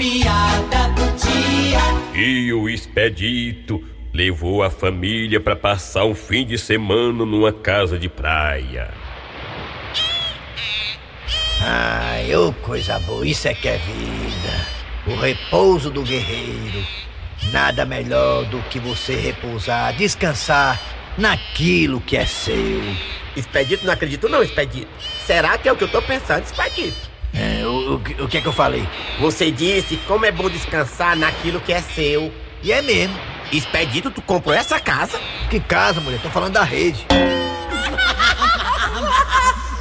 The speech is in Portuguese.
piada do dia. E o Expedito levou a família para passar um fim de semana numa casa de praia. Ai, ô coisa boa, isso é que é vida. O repouso do guerreiro. Nada melhor do que você repousar, descansar naquilo que é seu. Expedito, não acredito não, Expedito. Será que é o que eu tô pensando, Expedito? É, o, o, o que é que eu falei? Você disse como é bom descansar naquilo que é seu. E é mesmo. Expedito, tu comprou essa casa? Que casa, mulher? Tô falando da rede.